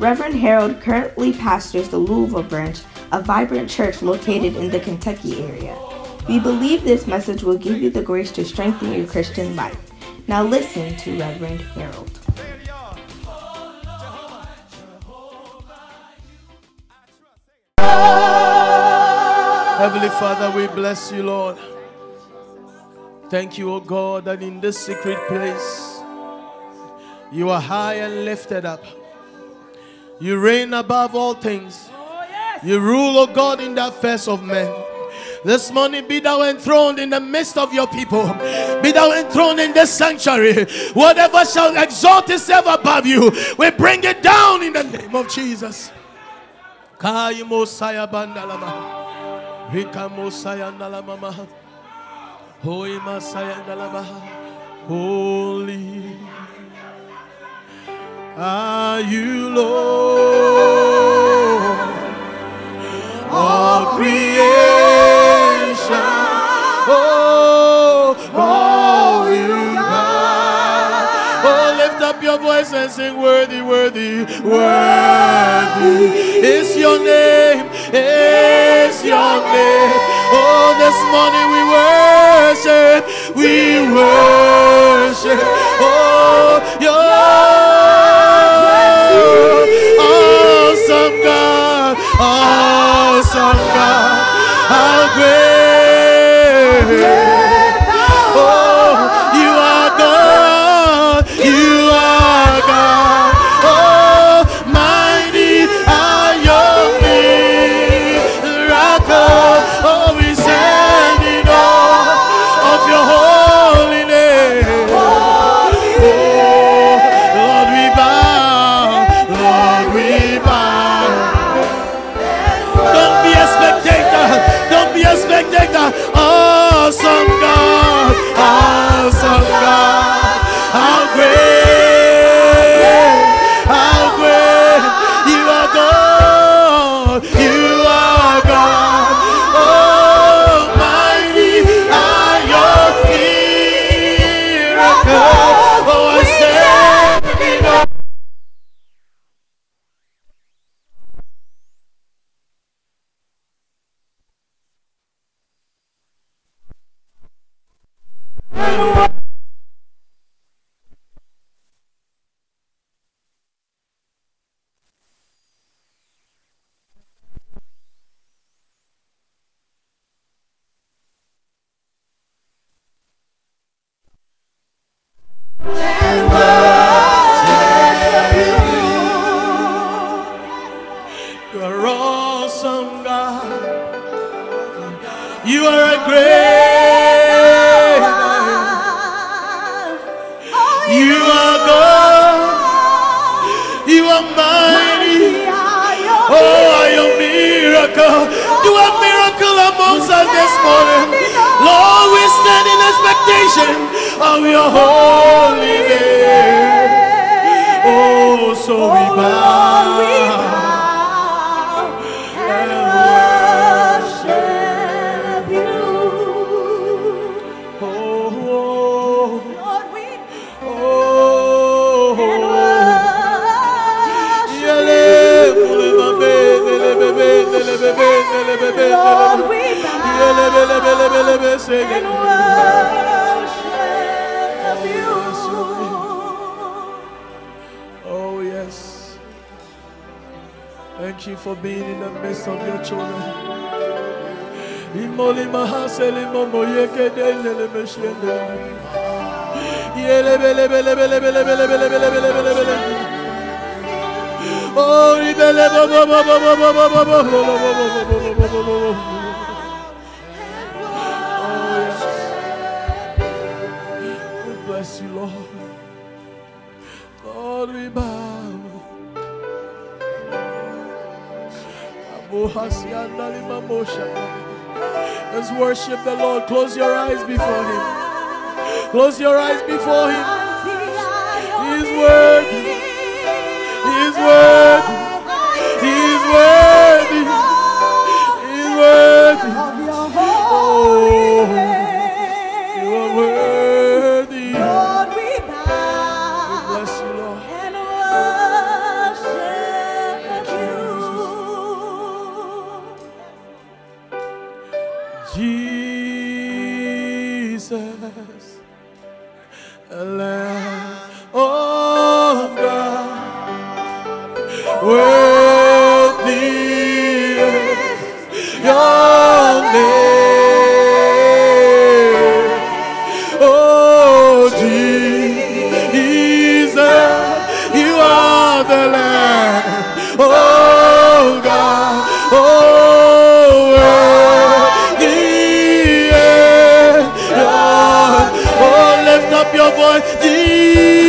Reverend Harold currently pastors the Louisville branch, a vibrant church located in the Kentucky area. We believe this message will give you the grace to strengthen your Christian life. Now listen to Reverend Harold. Heavenly Father, we bless you, Lord. Thank you, O God, that in this secret place you are high and lifted up. You reign above all things. Oh, you rule, O God, in the affairs of men. This morning, be thou enthroned in the midst of your people. Be thou enthroned in this sanctuary. Whatever shall exalt itself above you, we bring it down in the name of Jesus. Kai are you, Lord. All creation. Oh, all you God. Oh, lift up your voice and sing, Worthy, worthy, worthy is your name, is your name. Oh, this morning we worship, we worship. Oh, your how great. lives of your children. Oh, Let's worship the Lord. Close your eyes before Him. Close your eyes before Him. He is worthy. He voice.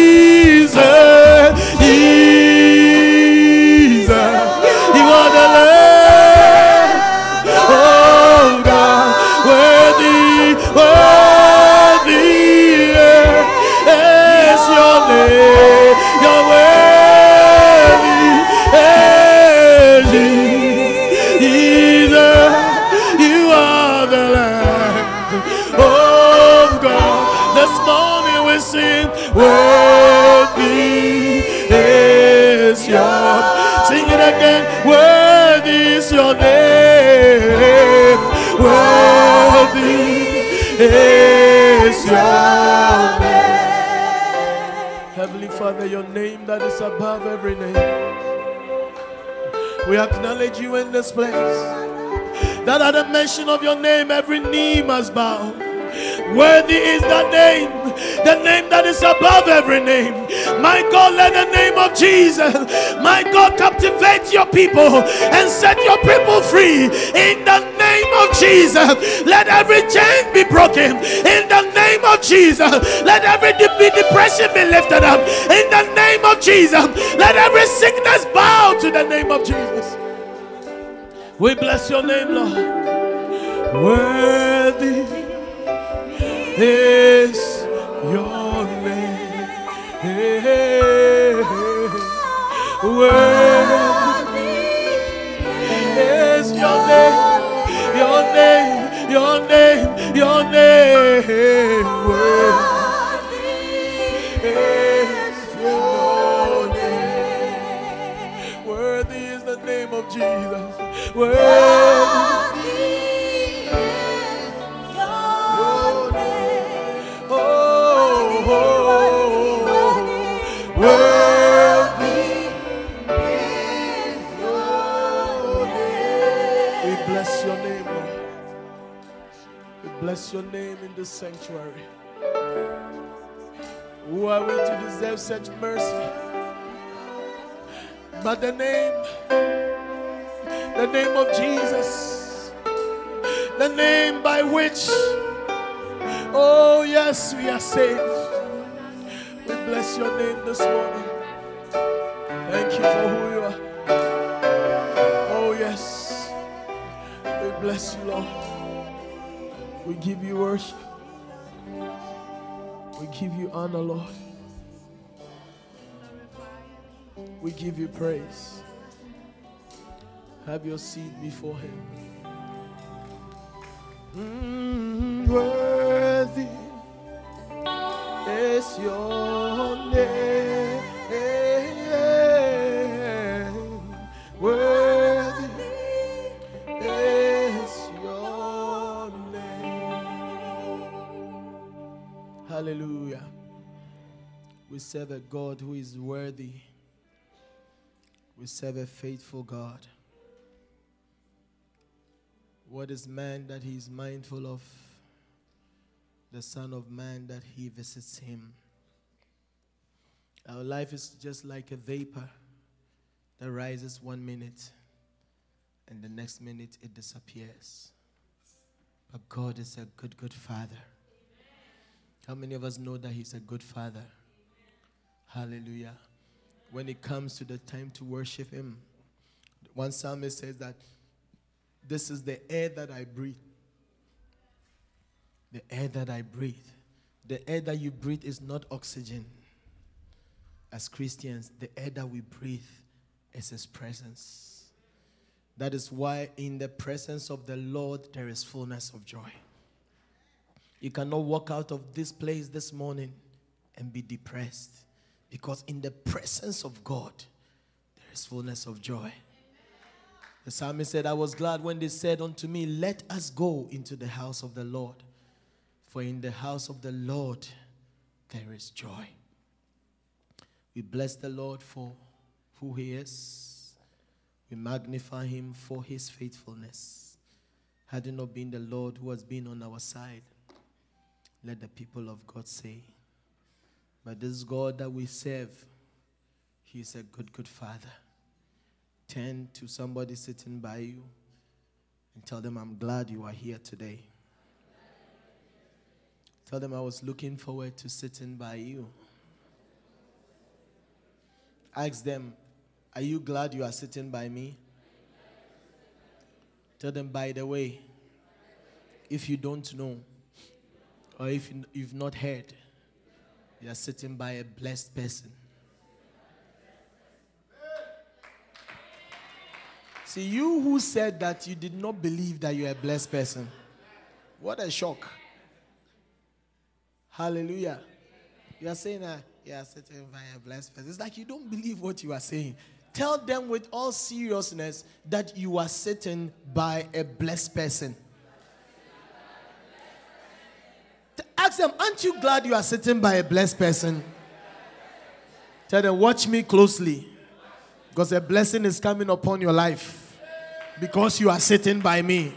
Father, your name that is above every name. We acknowledge you in this place. That at the mention of your name, every knee must bow. Worthy is that name, the name that is above every name. My God, let the name of Jesus, my God, captivate your people and set your people free. In the name of Jesus, let every chain be broken. In the name of Jesus, let every de- depression be lifted up. In the name of Jesus, let every sickness bow to the name of Jesus. We bless your name, Lord. Worthy is your Worthy is your name. Your name, your name, your name. Worthy is your name. Worthy is the name of Jesus. Worthy. Bless your name in this sanctuary. Who are we to deserve such mercy? But the name, the name of Jesus, the name by which, oh yes, we are saved. We bless your name this morning. Thank you for who you are. Oh yes, we bless you, Lord. We give you worship. We give you honor, Lord. We give you praise. Have your seat before Him. Mm, worthy is your name. Hallelujah. We serve a God who is worthy. We serve a faithful God. What is man that he is mindful of? The Son of Man that he visits him. Our life is just like a vapor that rises one minute and the next minute it disappears. But God is a good, good Father. How many of us know that He's a good Father? Hallelujah. When it comes to the time to worship Him, one psalmist says that This is the air that I breathe. The air that I breathe. The air that you breathe is not oxygen. As Christians, the air that we breathe is His presence. That is why, in the presence of the Lord, there is fullness of joy. You cannot walk out of this place this morning and be depressed because, in the presence of God, there is fullness of joy. The psalmist said, I was glad when they said unto me, Let us go into the house of the Lord. For in the house of the Lord there is joy. We bless the Lord for who he is. We magnify him for his faithfulness. Had it not been the Lord who has been on our side, let the people of God say, But this God that we serve, he is a good, good father. Turn to somebody sitting by you and tell them, I'm glad you are here today. Tell them I was looking forward to sitting by you. Ask them, Are you glad you are sitting by me? Tell them, by the way, if you don't know, or if you've not heard, you are sitting by a blessed person. See, you who said that you did not believe that you're a blessed person, what a shock. Hallelujah. You are saying that you are sitting by a blessed person. It's like you don't believe what you are saying. Tell them with all seriousness that you are sitting by a blessed person. Ask them, aren't you glad you are sitting by a blessed person? Tell them, watch me closely because a blessing is coming upon your life because you are sitting by me.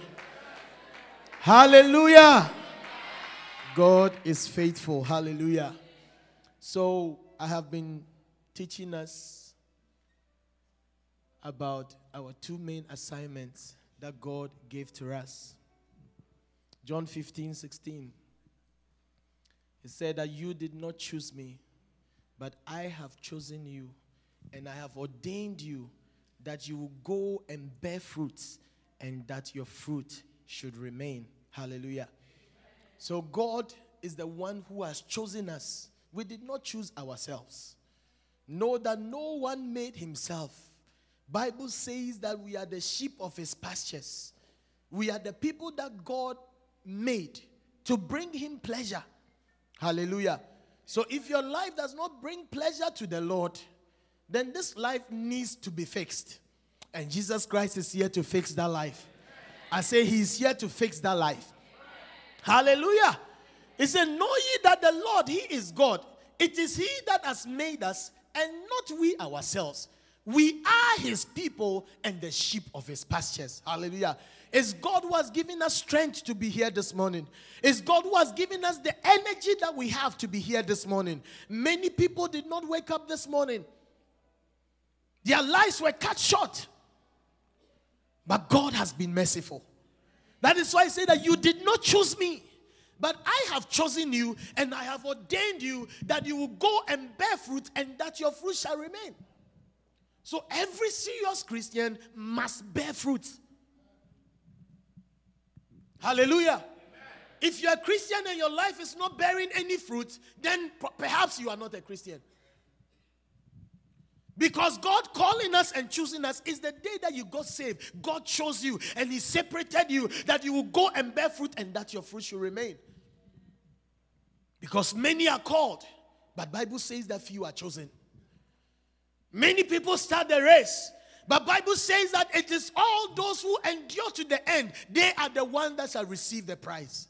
Hallelujah. God is faithful. Hallelujah. So, I have been teaching us about our two main assignments that God gave to us. John 15, 16. He said that you did not choose me, but I have chosen you, and I have ordained you that you will go and bear fruits and that your fruit should remain. Hallelujah. So God is the one who has chosen us. We did not choose ourselves. Know that no one made himself. Bible says that we are the sheep of his pastures. We are the people that God made to bring him pleasure. Hallelujah. So if your life does not bring pleasure to the Lord, then this life needs to be fixed. And Jesus Christ is here to fix that life. I say he's here to fix that life. Hallelujah. He said, Know ye that the Lord, He is God. It is He that has made us and not we ourselves. We are His people and the sheep of His pastures. Hallelujah. It's God who has given us strength to be here this morning. It's God who has given us the energy that we have to be here this morning. Many people did not wake up this morning their lives were cut short. But God has been merciful. That is why I say that you did not choose me, but I have chosen you and I have ordained you that you will go and bear fruit and that your fruit shall remain. So every serious Christian must bear fruit. Hallelujah. If you're a Christian and your life is not bearing any fruit, then perhaps you are not a Christian. Because God calling us and choosing us is the day that you got saved. God chose you and He separated you that you will go and bear fruit and that your fruit should remain. Because many are called, but Bible says that few are chosen. Many people start the race, but Bible says that it is all those who endure to the end. They are the ones that shall receive the prize.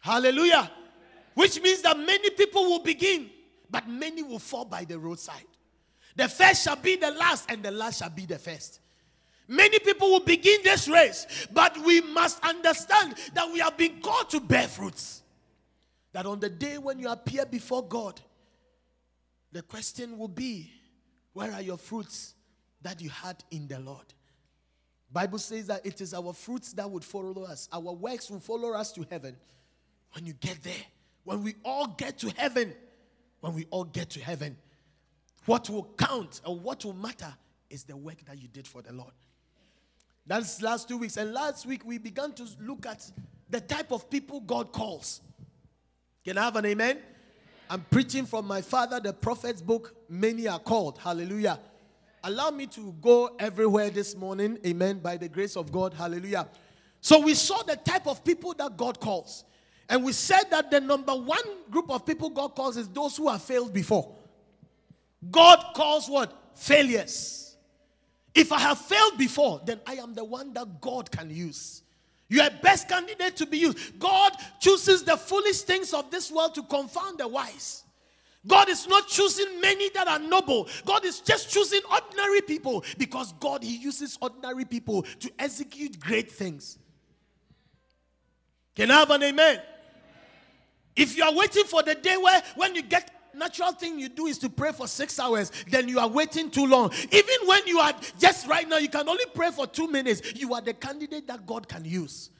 Hallelujah. Which means that many people will begin, but many will fall by the roadside. The first shall be the last, and the last shall be the first. Many people will begin this race, but we must understand that we have been called to bear fruits. That on the day when you appear before God, the question will be, where are your fruits that you had in the Lord? Bible says that it is our fruits that would follow us. Our works will follow us to heaven. When you get there, when we all get to heaven, when we all get to heaven, what will count or what will matter is the work that you did for the Lord. That's last two weeks. And last week we began to look at the type of people God calls. Can I have an amen? I'm preaching from my father, the prophet's book, Many Are Called. Hallelujah. Allow me to go everywhere this morning. Amen. By the grace of God. Hallelujah. So we saw the type of people that God calls. And we said that the number one group of people God calls is those who have failed before. God calls what? Failures. If I have failed before, then I am the one that God can use. You are best candidate to be used. God chooses the foolish things of this world to confound the wise. God is not choosing many that are noble. God is just choosing ordinary people because God he uses ordinary people to execute great things. Can I have an amen? If you are waiting for the day where when you get natural thing you do is to pray for six hours, then you are waiting too long. Even when you are just right now, you can only pray for two minutes. You are the candidate that God can use.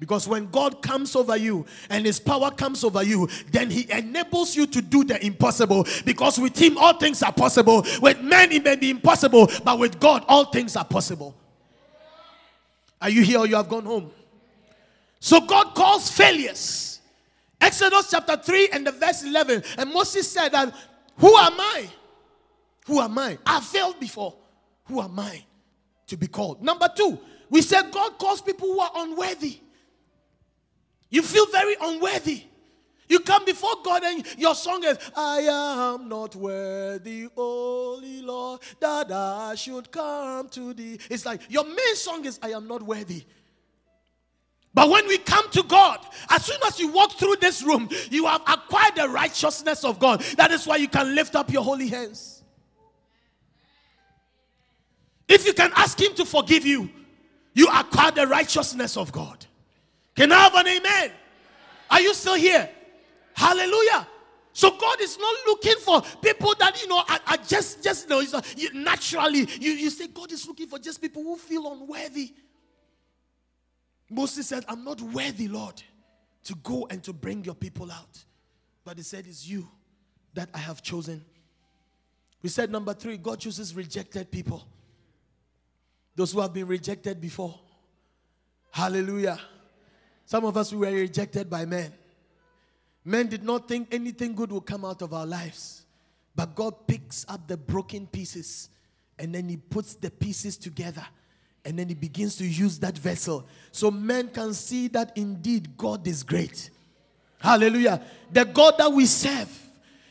Because when God comes over you and His power comes over you, then He enables you to do the impossible. Because with Him, all things are possible. With men, it may be impossible, but with God, all things are possible. Are you here or you have gone home? So God calls failures Exodus chapter 3 and the verse 11. And Moses said that, Who am I? Who am I? I failed before. Who am I to be called? Number two, we said God calls people who are unworthy. You feel very unworthy. You come before God and your song is, I am not worthy, holy Lord, that I should come to thee. It's like your main song is, I am not worthy. But when we come to God, as soon as you walk through this room, you have acquired the righteousness of God. That is why you can lift up your holy hands. If you can ask Him to forgive you, you acquire the righteousness of God. Can I have an amen? Are you still here? Hallelujah. So God is not looking for people that you know are, are just just you know uh, naturally. You, you say God is looking for just people who feel unworthy. Moses said, I'm not worthy, Lord, to go and to bring your people out. But he said, It's you that I have chosen. We said, number three, God chooses rejected people. Those who have been rejected before. Hallelujah. Some of us we were rejected by men. Men did not think anything good would come out of our lives. But God picks up the broken pieces and then He puts the pieces together and then he begins to use that vessel so men can see that indeed God is great. Hallelujah. The God that we serve,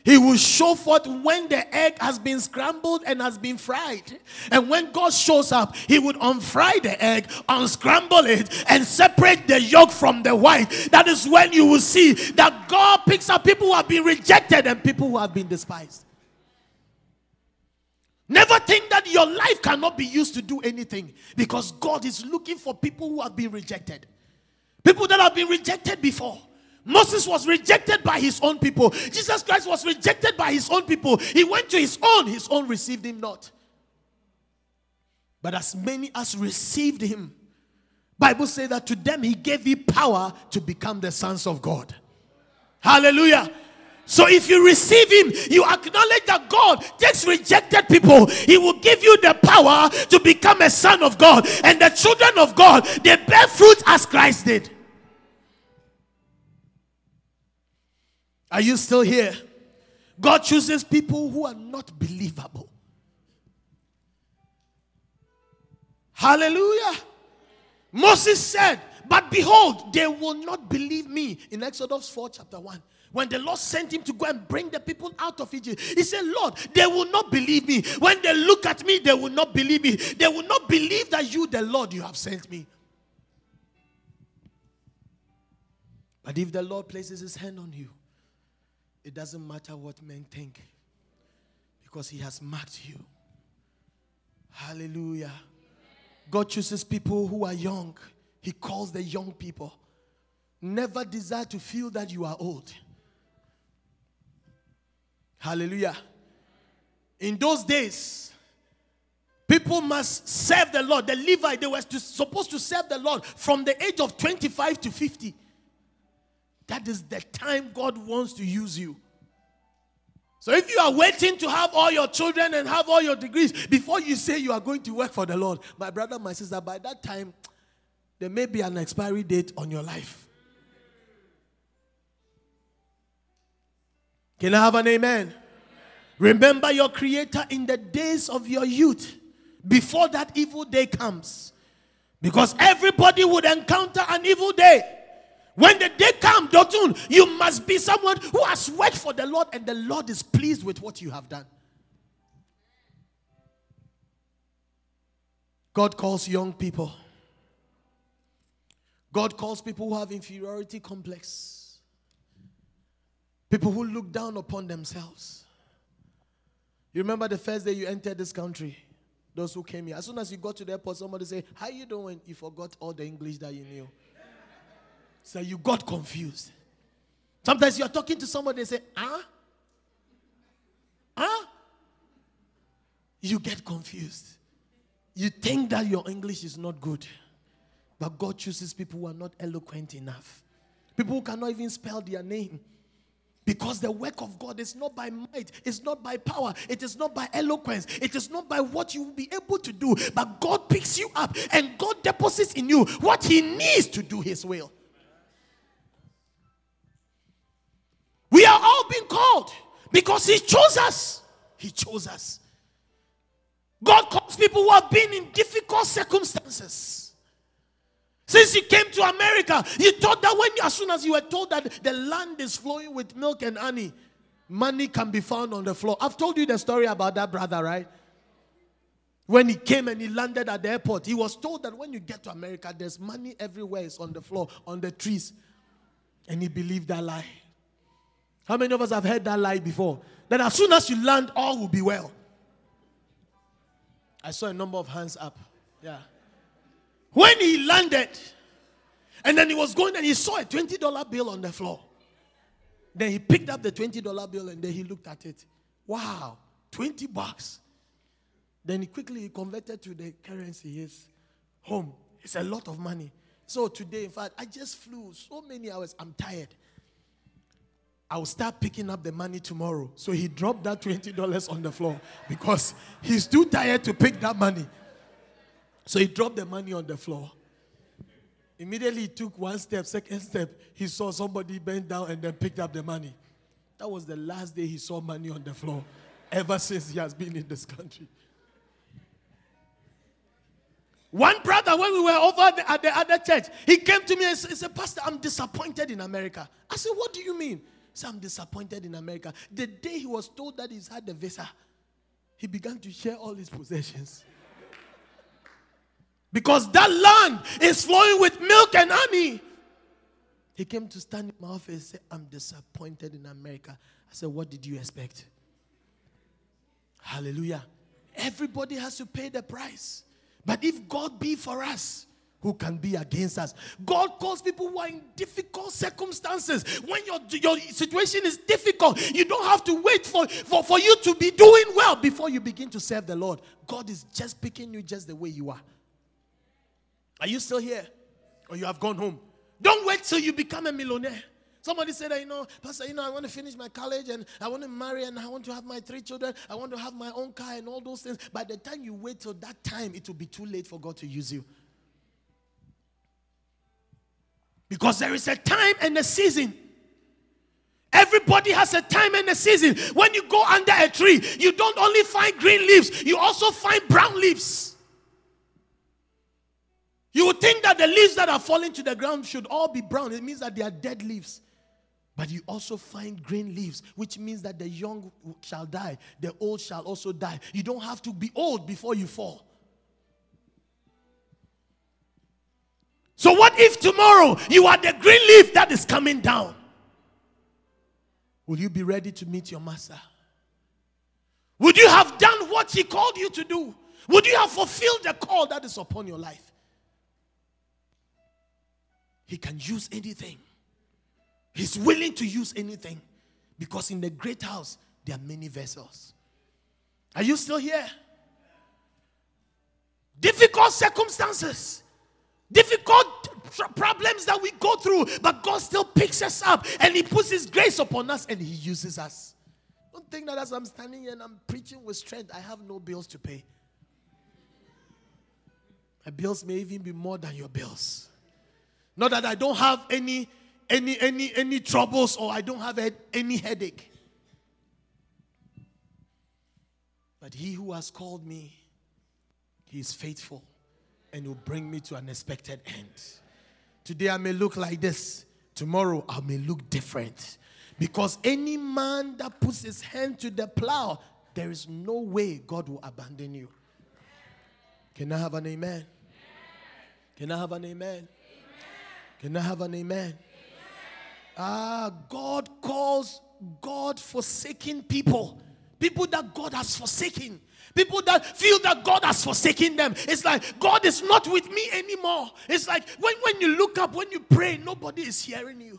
he will show forth when the egg has been scrambled and has been fried. And when God shows up, he would unfry the egg, unscramble it, and separate the yolk from the white. That is when you will see that God picks up people who have been rejected and people who have been despised. Never think that your life cannot be used to do anything because God is looking for people who have been rejected. People that have been rejected before. Moses was rejected by his own people. Jesus Christ was rejected by his own people. He went to his own, his own received him not. But as many as received him, Bible says that to them he gave you power to become the sons of God. Hallelujah. So if you receive him, you acknowledge that God takes rejected people. He will give you the power to become a son of God. And the children of God, they bear fruit as Christ did. Are you still here? God chooses people who are not believable. Hallelujah. Moses said, But behold, they will not believe me. In Exodus 4, chapter 1. When the Lord sent him to go and bring the people out of Egypt, he said, Lord, they will not believe me. When they look at me, they will not believe me. They will not believe that you, the Lord, you have sent me. But if the Lord places his hand on you, it doesn't matter what men think because he has marked you. Hallelujah. God chooses people who are young, he calls the young people. Never desire to feel that you are old. Hallelujah. In those days, people must serve the Lord. The Levite, they were supposed to serve the Lord from the age of 25 to 50. That is the time God wants to use you. So if you are waiting to have all your children and have all your degrees before you say you are going to work for the Lord, my brother, my sister, by that time, there may be an expiry date on your life. Can I have an amen? Remember your Creator in the days of your youth before that evil day comes. Because everybody would encounter an evil day. When the day comes, Dotun, you must be someone who has worked for the Lord and the Lord is pleased with what you have done. God calls young people. God calls people who have inferiority complex. People who look down upon themselves. You remember the first day you entered this country? Those who came here. As soon as you got to the airport, somebody say, How you doing? You forgot all the English that you knew. So you got confused. Sometimes you're talking to somebody and say, Huh? Huh? You get confused. You think that your English is not good. But God chooses people who are not eloquent enough. People who cannot even spell their name. Because the work of God is not by might, it's not by power, it is not by eloquence, it is not by what you will be able to do, but God picks you up and God deposits in you what He needs to do His will. Are called because He chose us. He chose us. God calls people who have been in difficult circumstances. Since you came to America, you thought that when as soon as you were told that the land is flowing with milk and honey, money can be found on the floor. I've told you the story about that brother, right? When he came and he landed at the airport, he was told that when you get to America, there's money everywhere, it's on the floor, on the trees. And he believed that lie. How many of us have heard that lie before? That as soon as you land, all will be well. I saw a number of hands up. Yeah. When he landed, and then he was going and he saw a $20 bill on the floor. Then he picked up the $20 bill and then he looked at it. Wow, 20 bucks. Then he quickly converted to the currency. His home. It's a lot of money. So today, in fact, I just flew so many hours. I'm tired. I'll start picking up the money tomorrow. So he dropped that $20 on the floor because he's too tired to pick that money. So he dropped the money on the floor. Immediately he took one step, second step, he saw somebody bend down and then picked up the money. That was the last day he saw money on the floor ever since he has been in this country. One brother, when we were over at the other church, he came to me and said, Pastor, I'm disappointed in America. I said, What do you mean? Said, I'm disappointed in America. The day he was told that he's had the visa, he began to share all his possessions. Because that land is flowing with milk and honey. He came to stand in my office and say, I'm disappointed in America. I said, What did you expect? Hallelujah. Everybody has to pay the price. But if God be for us, who can be against us? God calls people who are in difficult circumstances. When your, your situation is difficult, you don't have to wait for, for, for you to be doing well before you begin to serve the Lord. God is just picking you just the way you are. Are you still here? Or you have gone home? Don't wait till you become a millionaire. Somebody said you know, Pastor, you know, I want to finish my college and I want to marry and I want to have my three children. I want to have my own car and all those things. By the time you wait till that time, it will be too late for God to use you. Because there is a time and a season. Everybody has a time and a season. When you go under a tree, you don't only find green leaves, you also find brown leaves. You would think that the leaves that are falling to the ground should all be brown. It means that they are dead leaves. But you also find green leaves, which means that the young shall die, the old shall also die. You don't have to be old before you fall. So, what if tomorrow you are the green leaf that is coming down? Will you be ready to meet your master? Would you have done what he called you to do? Would you have fulfilled the call that is upon your life? He can use anything. He's willing to use anything because in the great house there are many vessels. Are you still here? Difficult circumstances, difficult problems that we go through, but God still picks us up and He puts His grace upon us and He uses us. Don't think that as I'm standing here and I'm preaching with strength, I have no bills to pay. My bills may even be more than your bills. Not that I don't have any any any any troubles or I don't have any headache. But he who has called me, he is faithful and will bring me to an expected end. Today I may look like this, tomorrow I may look different. Because any man that puts his hand to the plow, there is no way God will abandon you. Can I have an amen? Can I have an amen? Can I have an amen? Ah, God calls God forsaken people. People that God has forsaken. People that feel that God has forsaken them. It's like God is not with me anymore. It's like when, when you look up, when you pray, nobody is hearing you.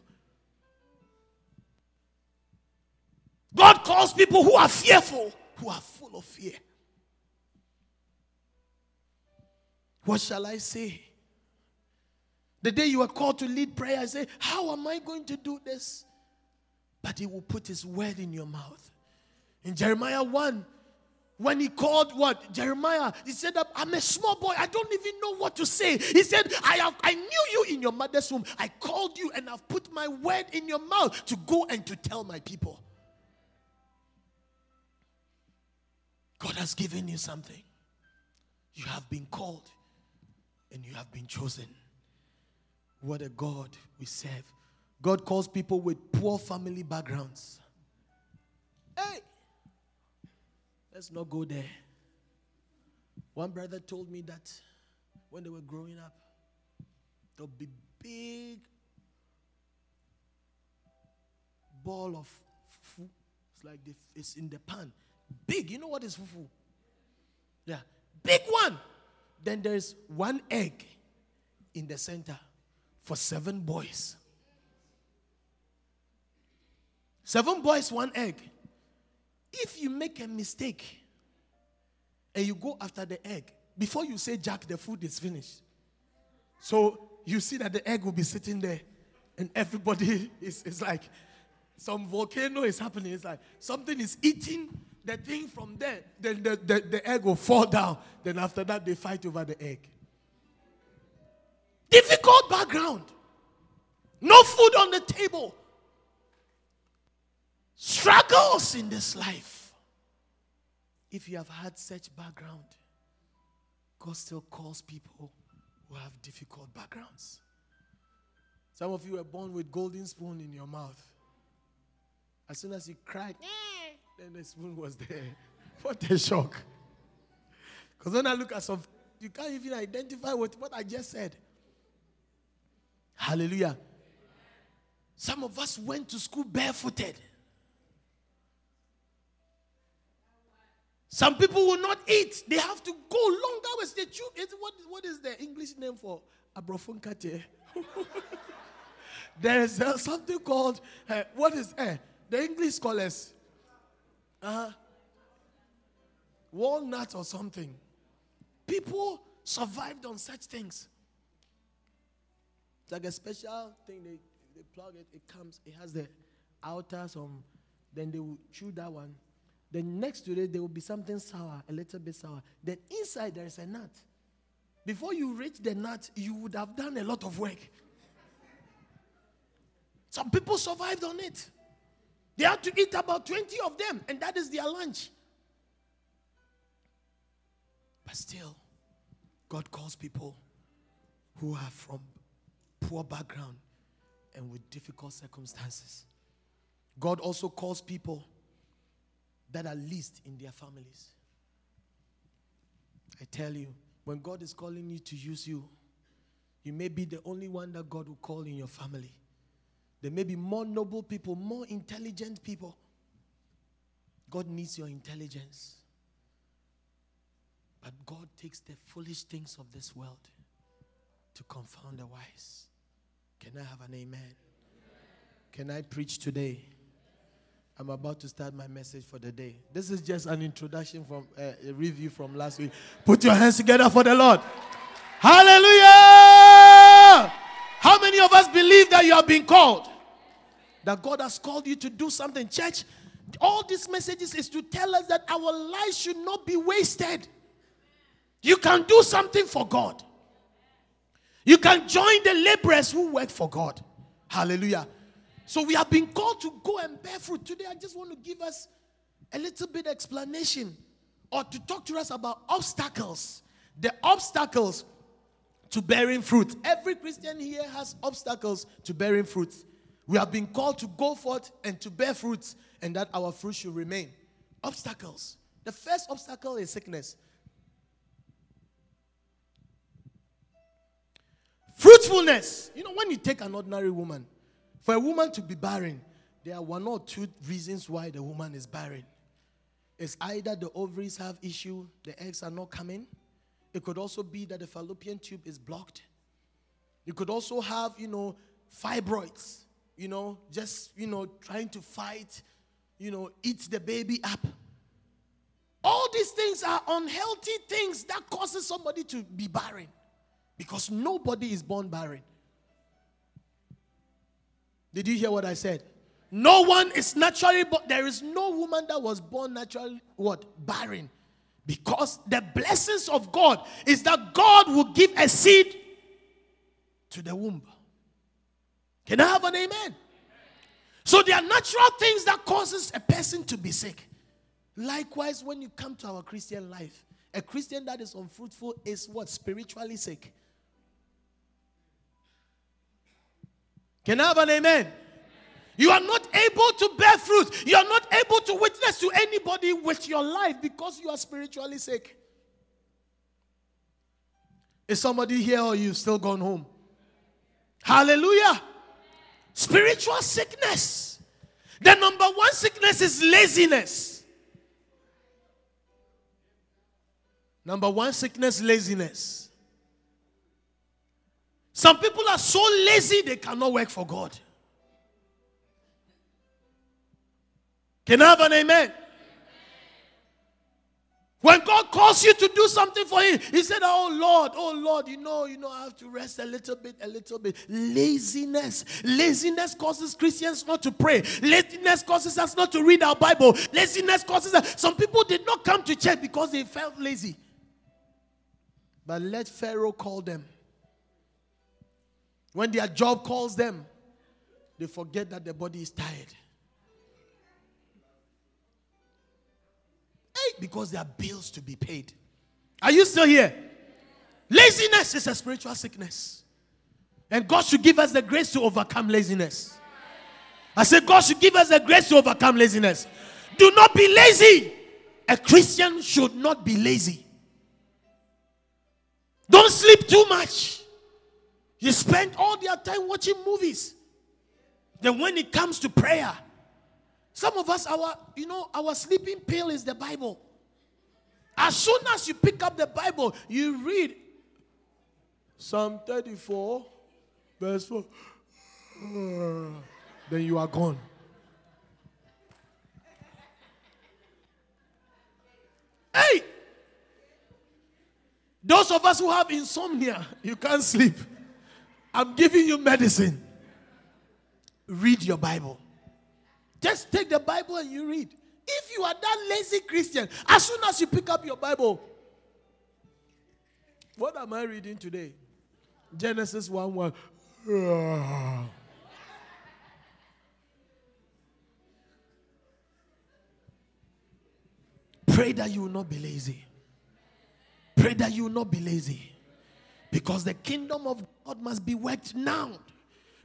God calls people who are fearful, who are full of fear. What shall I say? The day you are called to lead prayer, I say, How am I going to do this? But He will put His word in your mouth. In Jeremiah 1, when he called what Jeremiah, he said, I'm a small boy. I don't even know what to say. He said, I have I knew you in your mother's womb. I called you and I've put my word in your mouth to go and to tell my people. God has given you something. You have been called and you have been chosen. What a God we serve. God calls people with poor family backgrounds. Hey, let's not go there. One brother told me that when they were growing up, there'll be big ball of fufu. It's like the, it's in the pan. Big. You know what is fufu? Yeah. Big one. Then there's one egg in the center for seven boys. Seven boys, one egg. If you make a mistake and you go after the egg, before you say, Jack, the food is finished. So you see that the egg will be sitting there and everybody is, is like, some volcano is happening. It's like something is eating the thing from there. Then the, the, the egg will fall down. Then after that, they fight over the egg. Difficult background. No food on the table. Struggles in this life. If you have had such background, God still calls people who have difficult backgrounds. Some of you were born with golden spoon in your mouth. As soon as you cried, then the spoon was there. What a shock. Because when I look at some, you can't even identify with what I just said. Hallelujah. Some of us went to school barefooted. Some people will not eat. They have to go long hours. They chew. What, what is the English name for abrofunkate? there is uh, something called, uh, what is, uh, the English scholars, uh, walnut or something. People survived on such things. It's like a special thing. They, they plug it, it comes, it has the outer some, then they will chew that one. Then next to it, there will be something sour, a little bit sour. Then inside, there is a nut. Before you reach the nut, you would have done a lot of work. Some people survived on it. They had to eat about 20 of them, and that is their lunch. But still, God calls people who are from poor background and with difficult circumstances. God also calls people that are least in their families. I tell you, when God is calling you to use you, you may be the only one that God will call in your family. There may be more noble people, more intelligent people. God needs your intelligence. But God takes the foolish things of this world to confound the wise. Can I have an amen? amen? Can I preach today? I'm about to start my message for the day. This is just an introduction from uh, a review from last week. Put your hands together for the Lord. Hallelujah! How many of us believe that you have been called? That God has called you to do something. Church, All these messages is to tell us that our lives should not be wasted. You can do something for God. You can join the laborers who work for God. Hallelujah. So we have been called to go and bear fruit. Today, I just want to give us a little bit explanation or to talk to us about obstacles. The obstacles to bearing fruit. Every Christian here has obstacles to bearing fruit. We have been called to go forth and to bear fruit, and that our fruit should remain. Obstacles. The first obstacle is sickness. Fruitfulness. You know, when you take an ordinary woman, for a woman to be barren, there are one or two reasons why the woman is barren. It's either the ovaries have issue, the eggs are not coming. It could also be that the fallopian tube is blocked. You could also have, you know, fibroids, you know, just, you know, trying to fight, you know, eat the baby up. All these things are unhealthy things that causes somebody to be barren. Because nobody is born barren. Did you hear what I said? No one is naturally born. There is no woman that was born naturally what? Barren. Because the blessings of God is that God will give a seed to the womb. Can I have an amen? So there are natural things that causes a person to be sick. Likewise, when you come to our Christian life, a Christian that is unfruitful is what? Spiritually sick. Can I have an amen? You are not able to bear fruit. You are not able to witness to anybody with your life because you are spiritually sick. Is somebody here or you still gone home? Hallelujah. Spiritual sickness. The number one sickness is laziness. Number one sickness, laziness. Some people are so lazy they cannot work for God. Can I have an amen? When God calls you to do something for Him, He said, Oh Lord, oh Lord, you know, you know, I have to rest a little bit, a little bit. Laziness. Laziness causes Christians not to pray. Laziness causes us not to read our Bible. Laziness causes us. Some people did not come to church because they felt lazy. But let Pharaoh call them. When their job calls them, they forget that their body is tired. Hey, because there are bills to be paid. Are you still here? Laziness is a spiritual sickness. And God should give us the grace to overcome laziness. I said, God should give us the grace to overcome laziness. Do not be lazy. A Christian should not be lazy. Don't sleep too much. You spend all their time watching movies. Then when it comes to prayer, some of us, our, you know, our sleeping pill is the Bible. As soon as you pick up the Bible, you read Psalm 34, verse 4. Then you are gone. Hey! Those of us who have insomnia, you can't sleep. I'm giving you medicine. Read your Bible. Just take the Bible and you read. If you are that lazy Christian, as soon as you pick up your Bible, what am I reading today? Genesis 1 1. Pray that you will not be lazy. Pray that you will not be lazy. Because the kingdom of God must be worked now.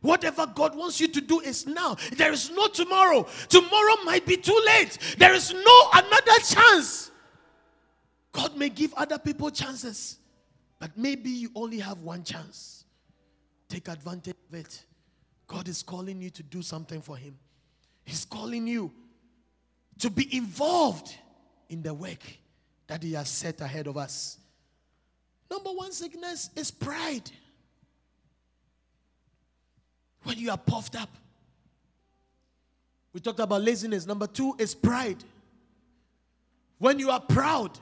Whatever God wants you to do is now. There is no tomorrow. Tomorrow might be too late. There is no another chance. God may give other people chances, but maybe you only have one chance. Take advantage of it. God is calling you to do something for Him. He's calling you to be involved in the work that He has set ahead of us. Number one sickness is pride. When you are puffed up. We talked about laziness. Number two is pride. When you are proud,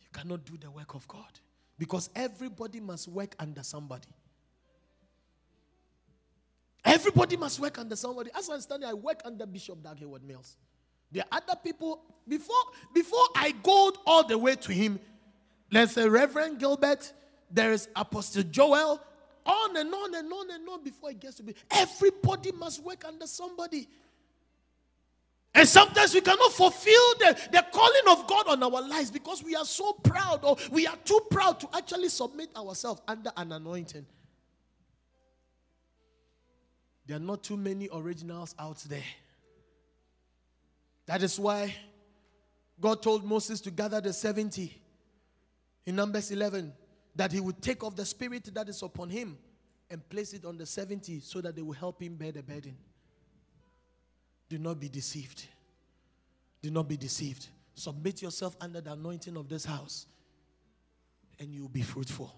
you cannot do the work of God because everybody must work under somebody. Everybody must work under somebody. As I understand I work under Bishop Dag Heward Mills. There are other people. Before, before I go all the way to him, there's a Reverend Gilbert, there is Apostle Joel, on and on and on and on before it gets to be. Everybody must work under somebody. And sometimes we cannot fulfill the, the calling of God on our lives because we are so proud or we are too proud to actually submit ourselves under an anointing. There are not too many originals out there. That is why God told Moses to gather the 70 in Numbers 11 that he would take off the spirit that is upon him and place it on the 70 so that they will help him bear the burden. Do not be deceived. Do not be deceived. Submit yourself under the anointing of this house and you will be fruitful.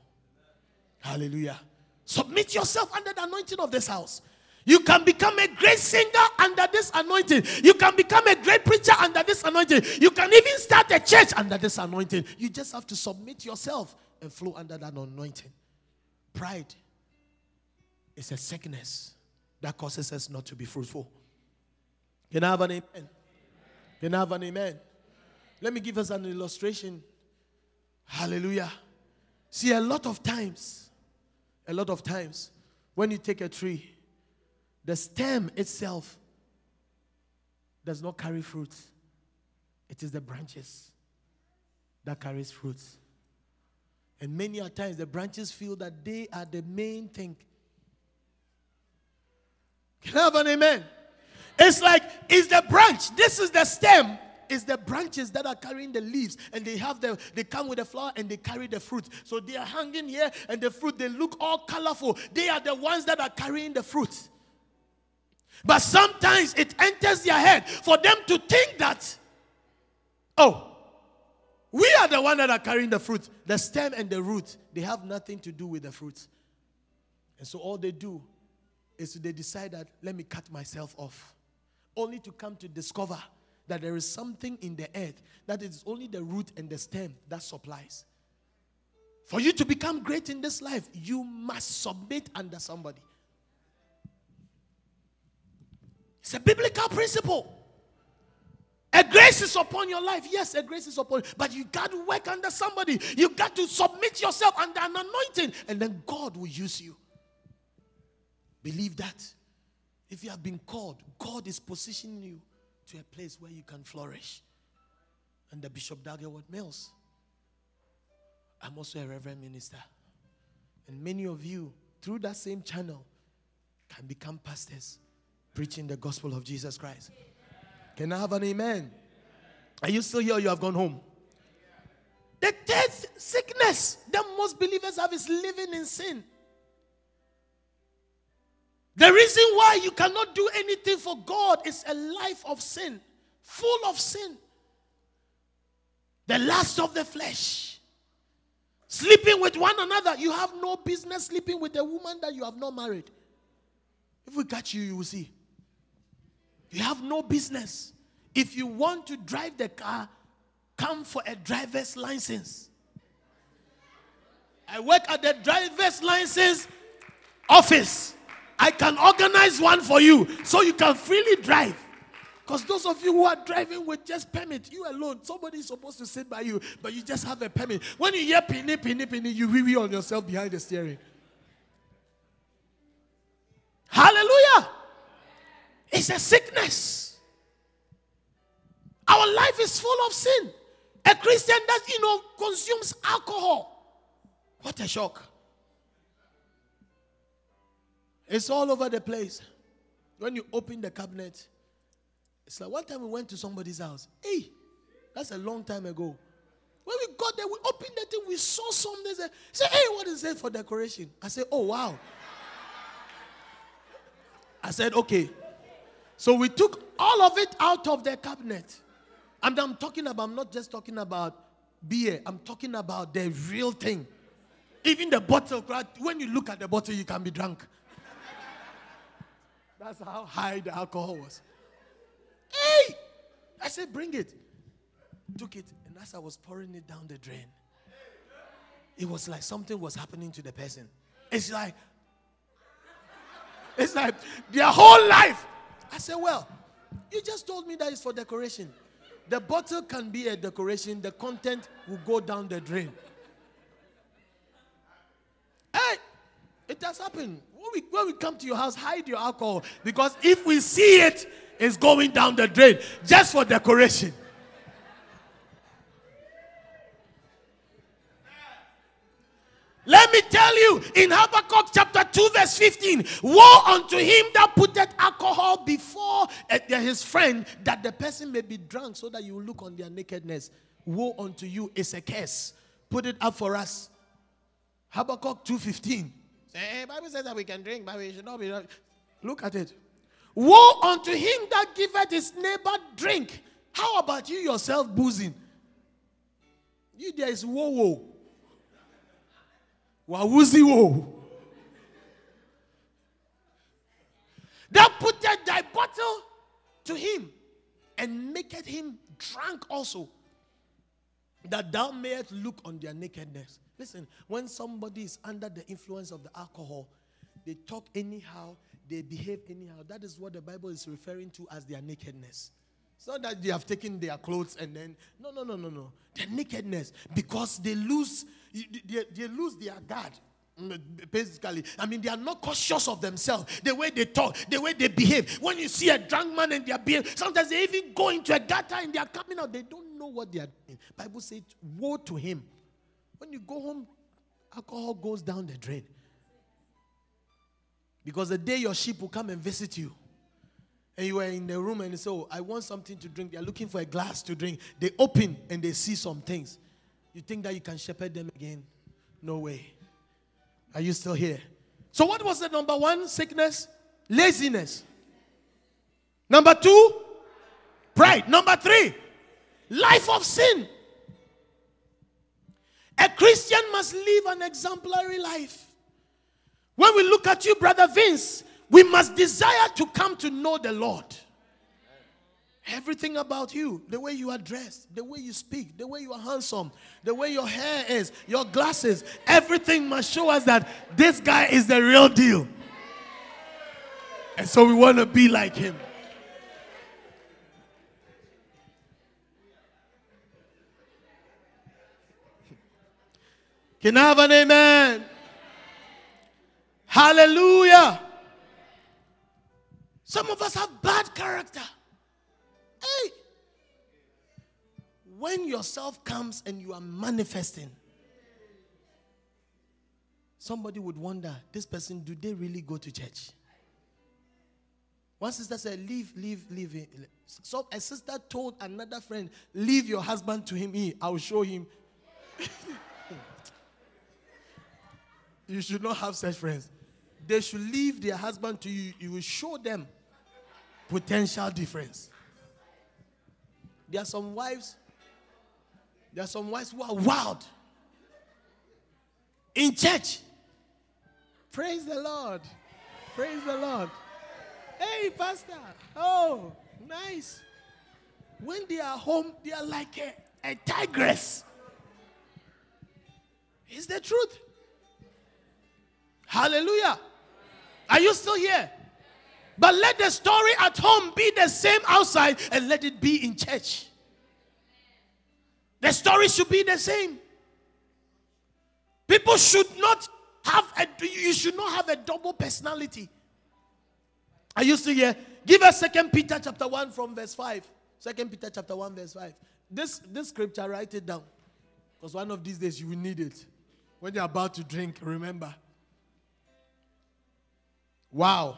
Hallelujah. Submit yourself under the anointing of this house you can become a great singer under this anointing. You can become a great preacher under this anointing. You can even start a church under this anointing. You just have to submit yourself and flow under that anointing. Pride is a sickness that causes us not to be fruitful. Can I have an amen? Can I have an amen? Let me give us an illustration. Hallelujah. See, a lot of times, a lot of times, when you take a tree, the stem itself does not carry fruit. It is the branches that carries fruits. And many a times the branches feel that they are the main thing. Can I have an amen? It's like, it's the branch. This is the stem. It's the branches that are carrying the leaves, and they have the they come with the flower and they carry the fruit. So they are hanging here, and the fruit they look all colorful. They are the ones that are carrying the fruit. But sometimes it enters their head for them to think that, oh, we are the one that are carrying the fruit. The stem and the root, they have nothing to do with the fruit. And so all they do is they decide that let me cut myself off. Only to come to discover that there is something in the earth that is only the root and the stem that supplies. For you to become great in this life, you must submit under somebody. It's a biblical principle. A grace is upon your life. Yes, a grace is upon you. But you got to work under somebody. You got to submit yourself under an anointing. And then God will use you. Believe that. If you have been called, God is positioning you to a place where you can flourish. And the Bishop Dag Heward Mills. I'm also a reverend minister. And many of you, through that same channel, can become pastors preaching the gospel of Jesus Christ. Can I have an amen? Are you still here you have gone home? The third sickness that most believers have is living in sin. The reason why you cannot do anything for God is a life of sin, full of sin. The lust of the flesh. Sleeping with one another. You have no business sleeping with a woman that you have not married. If we catch you, you will see. You have no business. If you want to drive the car, come for a driver's license. I work at the driver's license office. I can organize one for you so you can freely drive. Because those of you who are driving with just permit, you alone, somebody is supposed to sit by you, but you just have a permit. When you hear pinny, pinny, pinny, you wee on yourself behind the steering. Hallelujah. It's a sickness. Our life is full of sin. A Christian that, you know, consumes alcohol. What a shock. It's all over the place. When you open the cabinet, it's like one time we went to somebody's house. Hey, that's a long time ago. When we got there, we opened the thing, we saw something. Say, say hey, what is it for decoration? I said, oh, wow. I said, okay. So we took all of it out of the cabinet. And I'm talking about, I'm not just talking about beer, I'm talking about the real thing. Even the bottle, when you look at the bottle, you can be drunk. That's how high the alcohol was. Hey! I said, bring it. Took it, and as I was pouring it down the drain, it was like something was happening to the person. It's like, It's like their whole life. I said, Well, you just told me that it's for decoration. The bottle can be a decoration, the content will go down the drain. Hey, it has happened. When we, when we come to your house, hide your alcohol because if we see it, it's going down the drain just for decoration. Let me tell you, in Habakkuk chapter 2, verse 15, woe unto him that putteth alcohol before uh, his friend, that the person may be drunk, so that you look on their nakedness. Woe unto you is a curse. Put it up for us. Habakkuk 2:15. Hey, Bible says that we can drink, but we should not be. drunk. Look at it. Woe unto him that giveth his neighbor drink. How about you yourself boozing? You there is woe woe. Wawuzi. Thou puttest thy bottle to him and maketh him drunk also, that thou mayest look on their nakedness. Listen, when somebody is under the influence of the alcohol, they talk anyhow, they behave anyhow. That is what the Bible is referring to as their nakedness. It's not that they have taken their clothes and then, no, no, no, no, no. Their nakedness, because they lose, they, they lose their guard. Mm, basically, I mean, they are not cautious of themselves. The way they talk, the way they behave. When you see a drunk man and they behave, sometimes they even go into a gutter and they are coming out. They don't know what they are doing. Bible says, "Woe to him." When you go home, alcohol goes down the drain. Because the day your sheep will come and visit you, and you are in the room and you say, Oh, I want something to drink. They're looking for a glass to drink. They open and they see some things. You think that you can shepherd them again? No way. Are you still here? So, what was the number one sickness? Laziness. Number two, pride. Number three, life of sin. A Christian must live an exemplary life. When we look at you, Brother Vince, we must desire to come to know the Lord. Everything about you, the way you are dressed, the way you speak, the way you are handsome, the way your hair is, your glasses, everything must show us that this guy is the real deal. And so we want to be like him. Can I have an amen? Hallelujah. Some of us have bad character. Hey. When yourself comes and you are manifesting, somebody would wonder this person, do they really go to church? One sister said, Leave, leave, leave. So a sister told another friend, Leave your husband to him. I'll show him. you should not have such friends. They should leave their husband to you. You will show them potential difference. There are some wives, there are some wives who are wild in church. Praise the Lord. Praise the Lord. Hey, Pastor. Oh, nice. When they are home, they are like a, a tigress. Is the truth. Hallelujah. Are you still here? But let the story at home be the same outside and let it be in church. The story should be the same. People should not have a you should not have a double personality. Are you still here? Give us second Peter chapter 1 from verse 5. Second Peter chapter 1, verse 5. This this scripture, write it down. Because one of these days you will need it. When you're about to drink, remember. Wow.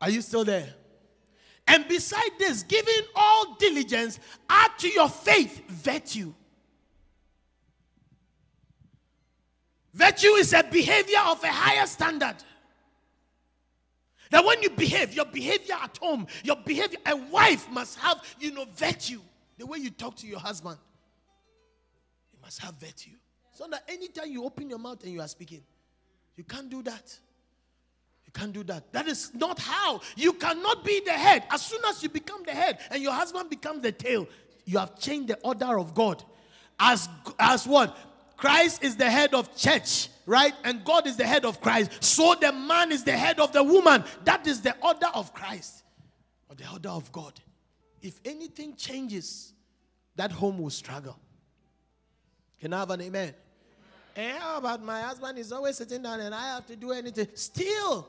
Are you still there? And beside this, giving all diligence, add to your faith virtue. Virtue is a behavior of a higher standard. That when you behave, your behavior at home, your behavior, a wife must have, you know, virtue. The way you talk to your husband, you must have virtue. So that anytime you open your mouth and you are speaking, you can't do that can't do that. That is not how. You cannot be the head. As soon as you become the head and your husband becomes the tail, you have changed the order of God. As, as what? Christ is the head of church. right? And God is the head of Christ. So the man is the head of the woman. That is the order of Christ or the order of God. If anything changes, that home will struggle. Can I have an amen? And how about my husband is always sitting down and I have to do anything? Still.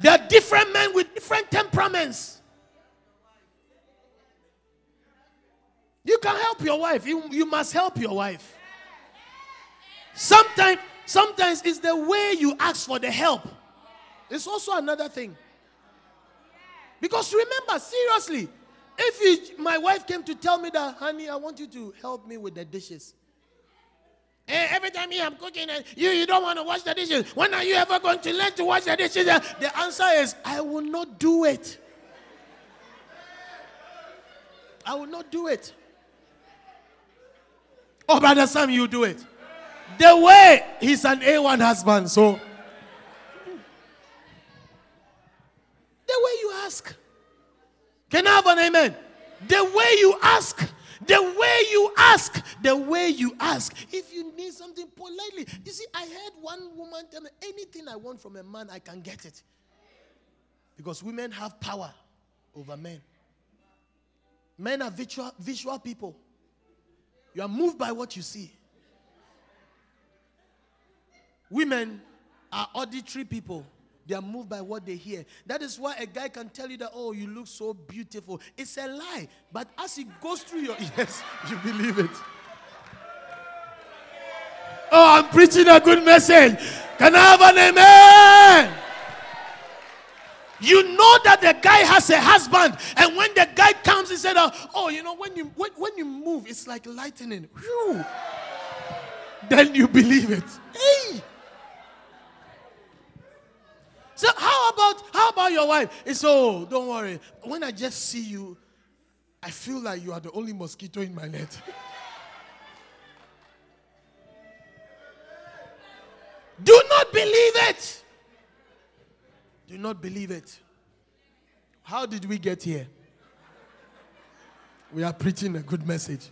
There are different men with different temperaments. You can help your wife. You, you must help your wife. Sometimes, sometimes it's the way you ask for the help. It's also another thing. Because remember, seriously, if you, my wife came to tell me that, honey, I want you to help me with the dishes. And every time I'm cooking and you, you don't want to wash the dishes, when are you ever going to learn to wash the dishes? Eh? The answer is, I will not do it. I will not do it. Oh, brother Sam, you do it. The way he's an A1 husband, so. The way you ask. Can I have an amen? The way you ask. The way you ask. The way you ask. If you need something politely. You see, I heard one woman tell me anything I want from a man, I can get it. Because women have power over men. Men are visual, visual people. You are moved by what you see. Women are auditory people. They are moved by what they hear. That is why a guy can tell you that, oh, you look so beautiful. It's a lie. But as it goes through your ears, you believe it. Oh, I'm preaching a good message. Can I have an amen? You know that the guy has a husband, and when the guy comes, he said, uh, "Oh, you know, when you when, when you move, it's like lightning." Whew. Then you believe it. Hey. So how about how about your wife? It's oh, don't worry. When I just see you, I feel like you are the only mosquito in my net. Do not believe it. Do not believe it. How did we get here? We are preaching a good message.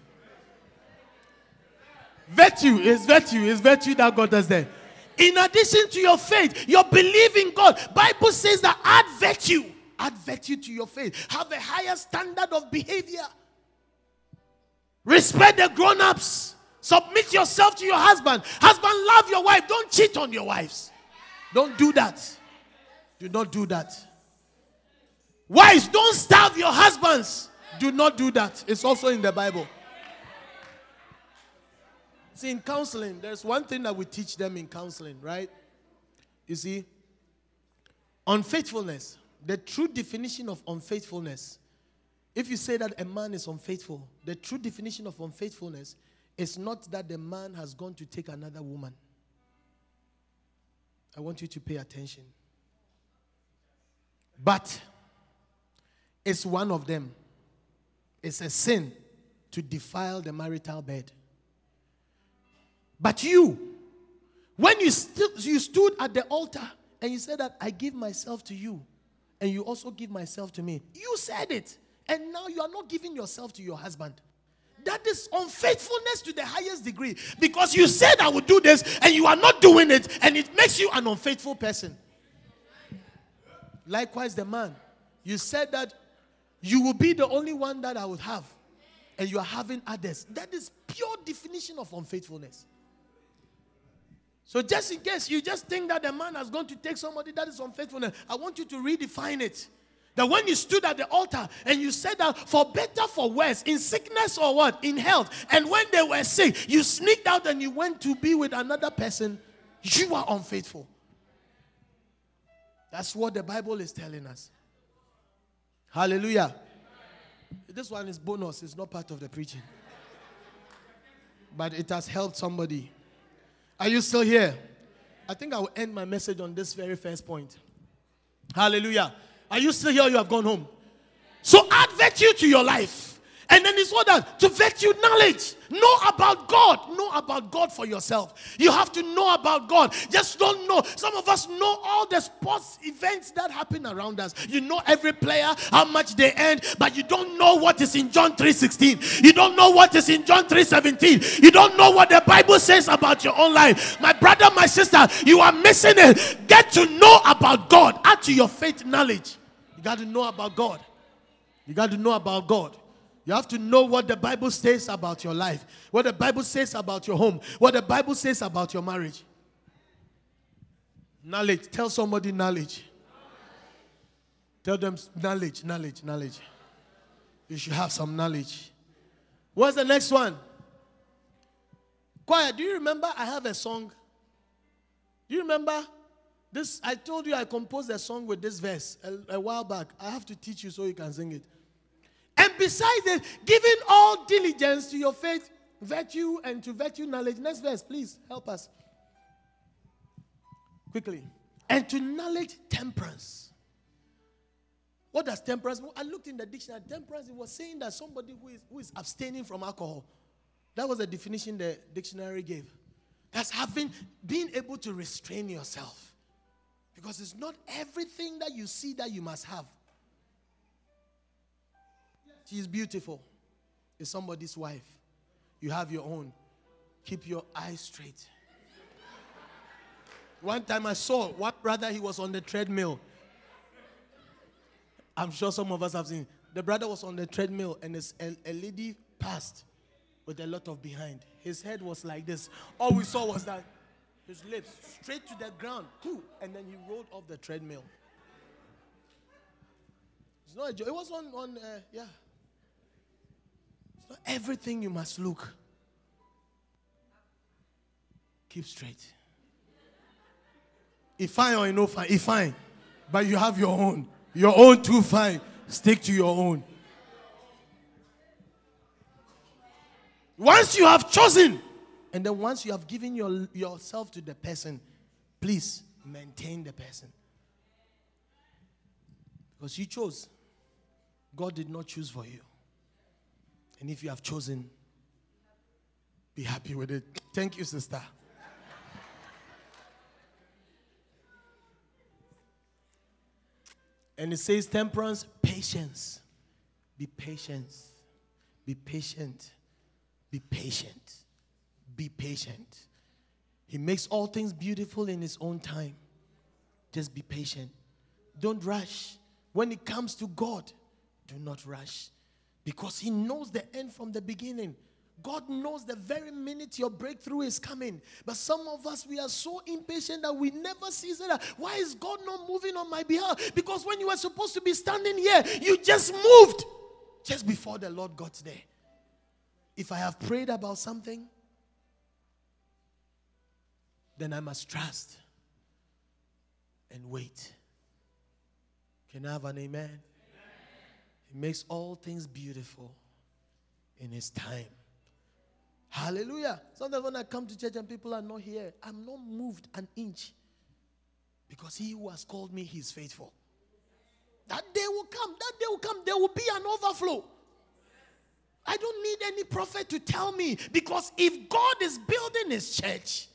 Virtue is virtue is virtue that got us there. In addition to your faith, your belief in God. Bible says that add virtue. Add virtue to your faith. Have a higher standard of behavior. Respect the grown-ups. Submit yourself to your husband. Husband, love your wife. Don't cheat on your wives. Don't do that. Do not do that. Wives, don't starve your husbands. Do not do that. It's also in the Bible. See, in counseling, there's one thing that we teach them in counseling, right? You see, unfaithfulness, the true definition of unfaithfulness. If you say that a man is unfaithful, the true definition of unfaithfulness is not that the man has gone to take another woman. I want you to pay attention. But it's one of them. It's a sin to defile the marital bed. But you, when you, st- you stood at the altar and you said that I give myself to you, and you also give myself to me, you said it. And now you are not giving yourself to your husband. That is unfaithfulness to the highest degree because you said I would do this and you are not doing it, and it makes you an unfaithful person. Likewise, the man, you said that you will be the only one that I would have, and you are having others. That is pure definition of unfaithfulness. So, just in case you just think that the man has gone to take somebody that is unfaithfulness, I want you to redefine it. That when you stood at the altar and you said that for better, for worse, in sickness or what, in health, and when they were sick, you sneaked out and you went to be with another person, you are unfaithful. That's what the Bible is telling us. Hallelujah. This one is bonus, it's not part of the preaching. But it has helped somebody. Are you still here? I think I will end my message on this very first point. Hallelujah. Are you still here you have gone home? So add virtue to your life. And then it's what that to vet you knowledge. Know about God. Know about God for yourself. You have to know about God. Just don't know. Some of us know all the sports events that happen around us. You know every player, how much they earn, but you don't know what is in John 3:16. You don't know what is in John 3:17. You don't know what the Bible says about your own life. My brother, my sister, you are missing it. Get to know about God. Add to your faith knowledge. You got to know about God. You got to know about God. You have to know what the Bible says about your life, what the Bible says about your home, what the Bible says about your marriage. Knowledge. Tell somebody knowledge. Tell them knowledge, knowledge, knowledge. You should have some knowledge. What's the next one? Choir, do you remember I have a song? Do you remember this? I told you I composed a song with this verse a, a while back. I have to teach you so you can sing it. And besides it, giving all diligence to your faith, virtue, and to virtue knowledge. Next verse, please help us. Quickly. And to knowledge, temperance. What does temperance mean? I looked in the dictionary. Temperance, it was saying that somebody who is, who is abstaining from alcohol. That was the definition the dictionary gave. That's having, being able to restrain yourself. Because it's not everything that you see that you must have. She is beautiful. Is somebody's wife. You have your own. Keep your eyes straight. One time I saw one brother, he was on the treadmill. I'm sure some of us have seen. The brother was on the treadmill and a, a lady passed with a lot of behind. His head was like this. All we saw was that his lips straight to the ground. And then he rolled off the treadmill. It's not a joke. It was on, on uh, yeah. Not everything you must look. Keep straight. If fine or no fine, if fine. But you have your own. Your own too fine. Stick to your own. Once you have chosen, and then once you have given your, yourself to the person, please maintain the person. Because you chose. God did not choose for you. And if you have chosen, be happy with it. Thank you, sister. And it says temperance, patience. Be patient. Be patient. Be patient. Be patient. He makes all things beautiful in his own time. Just be patient. Don't rush. When it comes to God, do not rush because He knows the end from the beginning. God knows the very minute your breakthrough is coming. But some of us, we are so impatient that we never see that. Why is God not moving on my behalf? Because when you were supposed to be standing here, you just moved just before the Lord got there. If I have prayed about something, then I must trust and wait. Can I have an amen? Makes all things beautiful in His time. Hallelujah. Sometimes when I come to church and people are not here, I'm not moved an inch because He who has called me, He's faithful. That day will come. That day will come. There will be an overflow. I don't need any prophet to tell me because if God is building His church,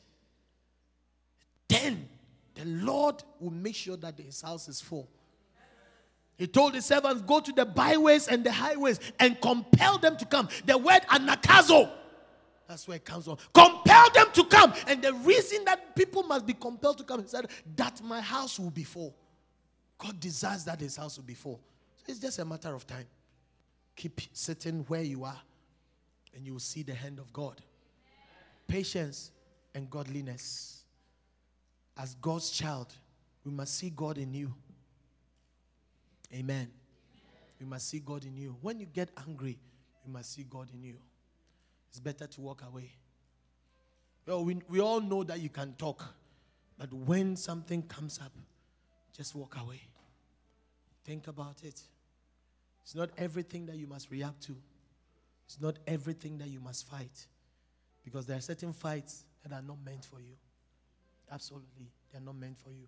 then the Lord will make sure that His house is full. He told his servants, Go to the byways and the highways and compel them to come. The word anagkazo. That's where it comes from. Compel them to come. And the reason that people must be compelled to come, he said, that my house will be full. God desires that his house will be full. So it's just a matter of time. Keep sitting where you are, and you will see the hand of God. Patience and godliness. As God's child, we must see God in you. Amen. You must see God in you. When you get angry, you must see God in you. It's better to walk away. Well, we, we all know that you can talk, but when something comes up, just walk away. Think about it. It's not everything that you must react to, it's not everything that you must fight. Because there are certain fights that are not meant for you. Absolutely, they're not meant for you.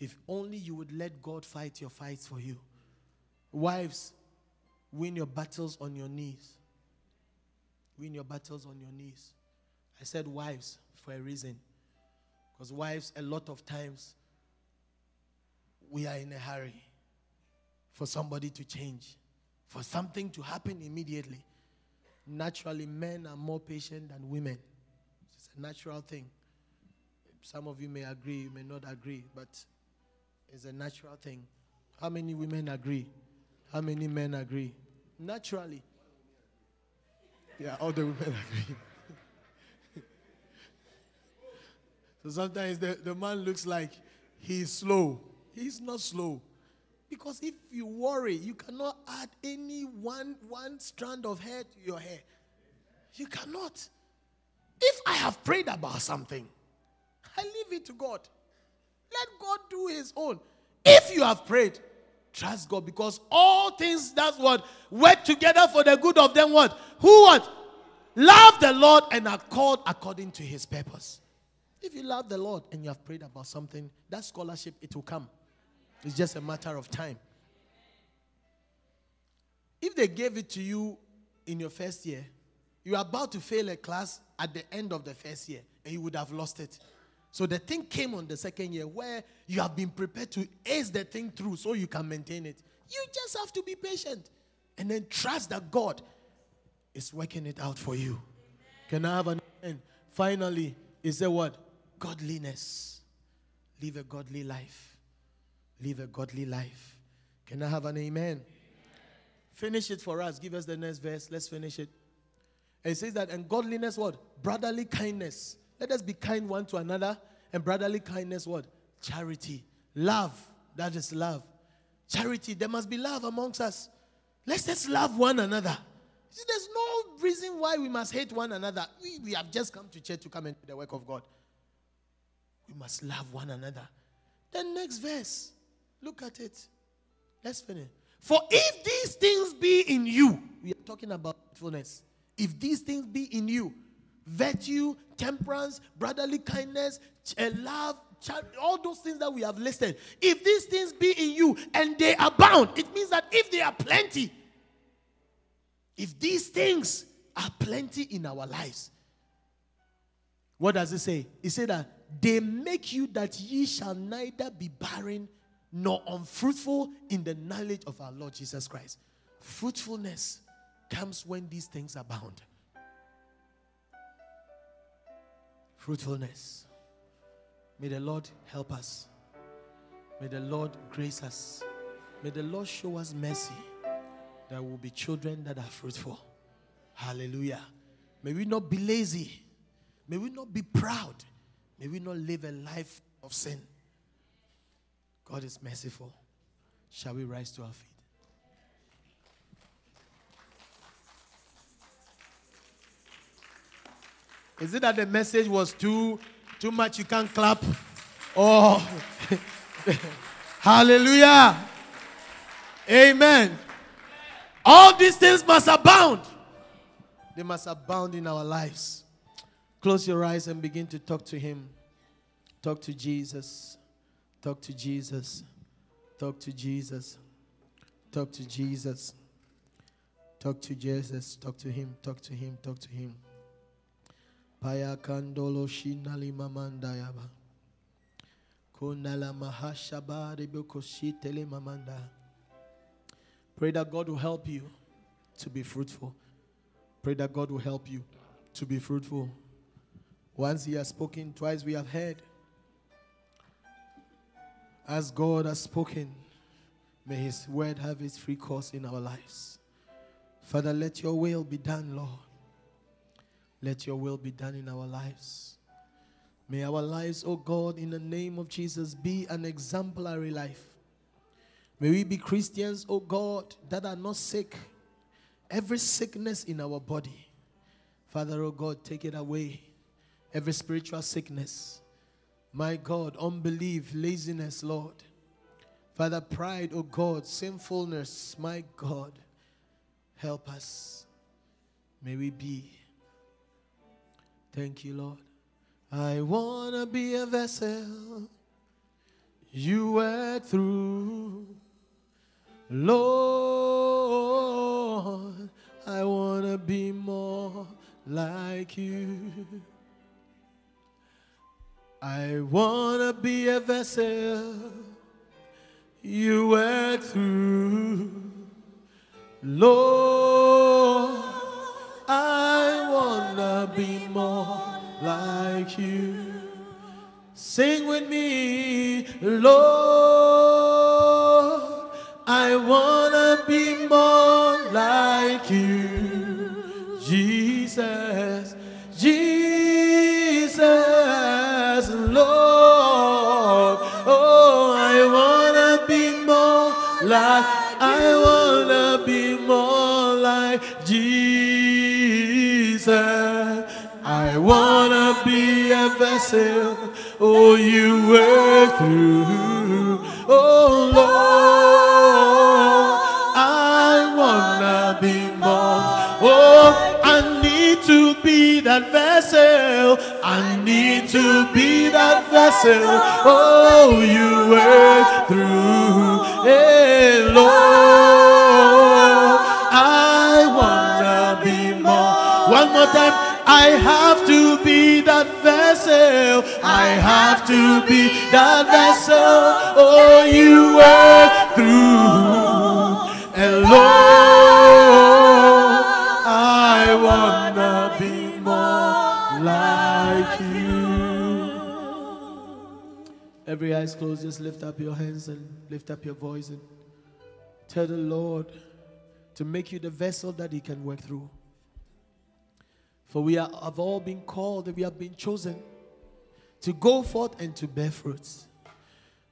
If only you would let God fight your fights for you. Wives, Win your battles on your knees. Win your battles on your knees. I said wives for a reason. Because wives, a lot of times, we are in a hurry for somebody to change, for something to happen immediately. Naturally, men are more patient than women. It's a natural thing. Some of you may agree, you may not agree, but it's a natural thing. How many women agree? How many men agree? Naturally. Yeah, all the women agree. so sometimes the, the man looks like he's slow. He's not slow. Because if you worry, you cannot add any one, one strand of hair to your hair. You cannot. If I have prayed about something, I leave it to God. Let God do his own. If you have prayed, trust God because all things that's what work together for the good of them what? Who what? Love the Lord and are called according to his purpose. If you love the Lord and you have prayed about something, that scholarship it will come. It's just a matter of time. If they gave it to you in your first year, you're about to fail a class at the end of the first year and you would have lost it. So the thing came on the second year where you have been prepared to ace the thing through so you can maintain it. You just have to be patient and then trust that God is working it out for you. Can I have an end? Finally, is a word godliness. Live a godly life. Live a godly life. Can I have an amen? amen? Finish it for us. Give us the next verse. Let's finish it. It says that, and godliness, what? Brotherly kindness. Let us be kind one to another. And brotherly kindness, what? Charity. Love. That is love. Charity. There must be love amongst us. Let's just love one another. See, there's no reason why we must hate one another. We, we have just come to church to come and do the work of God. We must love one another. The next verse. Look at it. Let's finish. For if these things be in you, we are talking about faithfulness. If these things be in you, virtue, temperance, brotherly kindness, eh, love, all those things that we have listed, if these things be in you and they abound, it means that if they are plenty, if these things are plenty in our lives, what does it say? It said that they make you that ye shall neither be barren nor unfruitful in the knowledge of our Lord Jesus Christ. Fruitfulness comes when these things abound. Fruitfulness. May the Lord help us. May the Lord grace us. May the Lord show us mercy. There will be children that are fruitful. Hallelujah. May we not be lazy. May we not be proud. May we not live a life of sin. God is merciful. Shall we rise to our feet? Is it that the message was too too much you can't clap? Oh hallelujah. Amen. All these things must abound. They must abound in our lives. Close your eyes and begin to talk to him. Talk to Jesus. Talk to Jesus. Talk to Jesus. Talk to Jesus. Talk to Jesus. Talk to him. Talk to him. Talk to him. Paya kandolo shinali mamandayaba. Pray that God will help you to be fruitful. Pray that God will help you to be fruitful. Once He has spoken, twice we have heard. As God has spoken, may His word have its free course in our lives. Father, let your will be done, Lord. Let your will be done in our lives. May our lives, oh God, in the name of Jesus, be an exemplary life. May we be Christians, oh God, that are not sick. Every sickness in our body, Father, oh God, take it away. Every spiritual sickness, my God, unbelief, laziness, Lord. Father, pride, oh God, sinfulness, my God, help us. May we be. Thank you, Lord. I want to be a vessel you work through, Lord. I wanna be more like you. I wanna be a vessel you work through. Lord, I wanna be more like you. Sing with me, Lord, I wanna be more like you. Jesus. I wanna be a vessel, oh, you work through, oh Lord. I wanna be more, oh, I need to be that vessel, I need to be that vessel, oh, you work through, hey Lord. I have to be that vessel. I have to be that vessel. Oh, you work through. And Lord, I wanna be more like you. Every eyes closed, just lift up your hands and lift up your voice and tell the Lord to make you the vessel that He can work through. For we are, have all been called and we have been chosen to go forth and to bear fruits.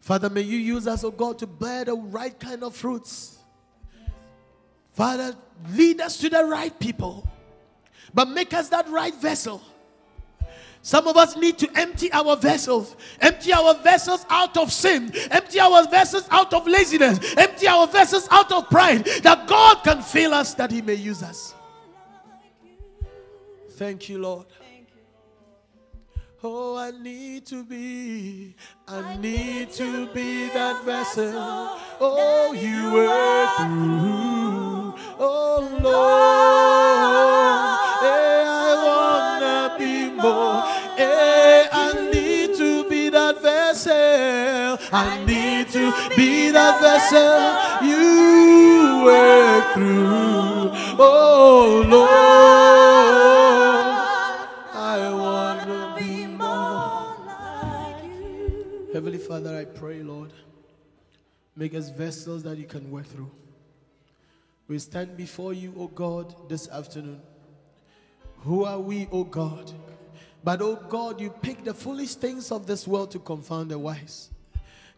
Father, may you use us, oh God, to bear the right kind of fruits. Father, lead us to the right people, but make us that right vessel. Some of us need to empty our vessels, empty our vessels out of sin, empty our vessels out of laziness, empty our vessels out of pride, that God can fill us, that He may use us. Thank you, Lord. Oh, I need to be, I need to be that vessel. Oh, you were through. Oh, oh Lord. Eh, hey, I wanna be more. Hey, eh, I need to be that vessel. I need to be that vessel. You were through. Oh, pray, Lord, make us vessels that you can work through. We stand before you, O God, this afternoon. Who are we, O God? But, O God, you pick the foolish things of this world to confound the wise.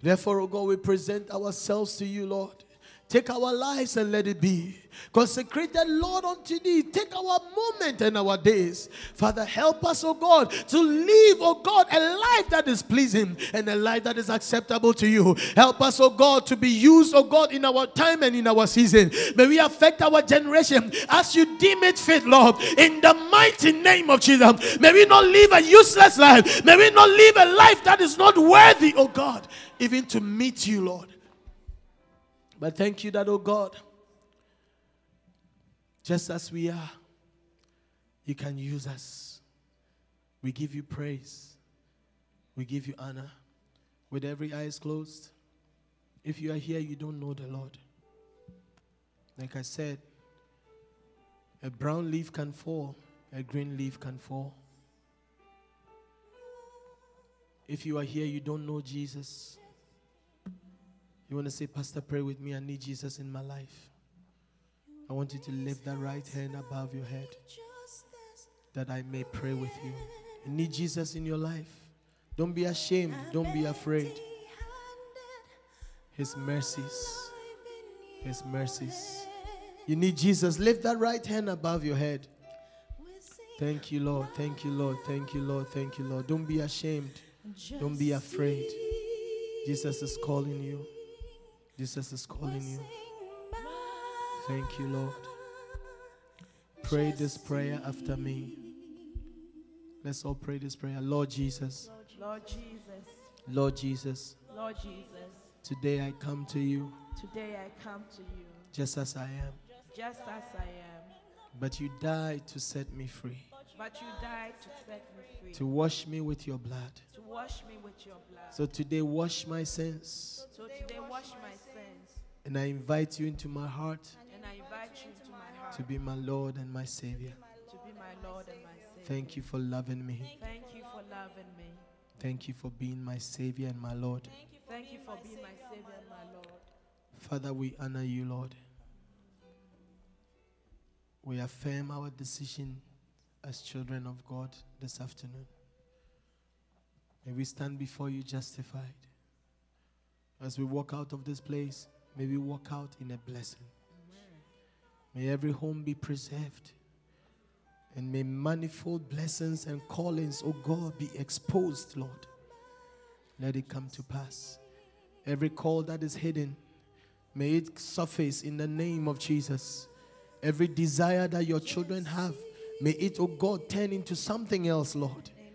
Therefore, O God, we present ourselves to you, Lord. Take our lives and let it be. Consecrated, Lord, unto thee. Take our moment and our days. Father, help us, oh God, to live, oh God, a life that is pleasing and a life that is acceptable to you. Help us, oh God, to be used, oh God, in our time and in our season. May we affect our generation as you deem it fit, Lord, in the mighty name of Jesus. May we not live a useless life. May we not live a life that is not worthy, oh God, even to meet you, Lord. But thank you that, oh God, just as we are, you can use us. We give you praise. We give you honor. With every eyes closed. If you are here, you don't know the Lord. Like I said, a brown leaf can fall, a green leaf can fall. If you are here, you don't know Jesus. You want to say, Pastor, pray with me. I need Jesus in my life. I want you to lift that right hand above your head that I may pray with you. You need Jesus in your life. Don't be ashamed. Don't be afraid. His mercies. His mercies. You need Jesus. Lift that right hand above your head. Thank you, Lord. Thank you, Lord. Thank you, Lord. Thank you, Lord. Don't be ashamed. Don't be afraid. Jesus is calling you. Jesus is calling you. Thank you, Lord. Pray this prayer after me. Let's all pray this prayer. Lord Jesus, Lord Jesus, Lord Jesus, Lord Jesus, today I come to you today I come to you just as I am. just as I am. But you died to set me free. But you died to set me free. To wash me with your blood. To wash me with your blood. So today, wash my sins. So today, wash my sins. And I invite you into my heart. And I invite you into my heart. To be my Lord and my Savior. To be my Lord and my Savior. Thank you for loving me. Thank you for loving me. Thank you for being my Savior and my Lord. Thank you for being my Savior and my Lord. Father, we honor you, Lord. We affirm our decision as children of God this afternoon. May we stand before you justified. As we walk out of this place, may we walk out in a blessing. May every home be preserved. And may manifold blessings and callings, oh God, be exposed, Lord. Let it come to pass. Every call that is hidden, may it surface in the name of Jesus. Every desire that your children have, may it, oh God, turn into something else, Lord. Amen.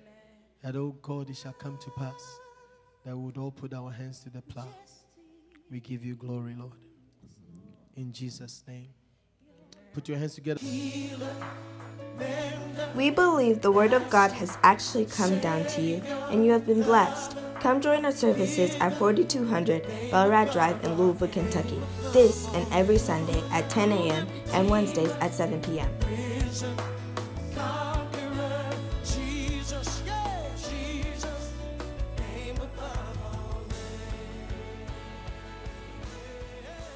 That, oh God, it shall come to pass. That we would all put our hands to the plow. We give you glory, Lord. In Jesus' name. Put your hands together. We believe the Word of God has actually come down to you, and you have been blessed. Come join our services at 4200 Belrad Drive in Louisville, Kentucky. This and every Sunday at 10 a.m. and Wednesdays at 7 p.m.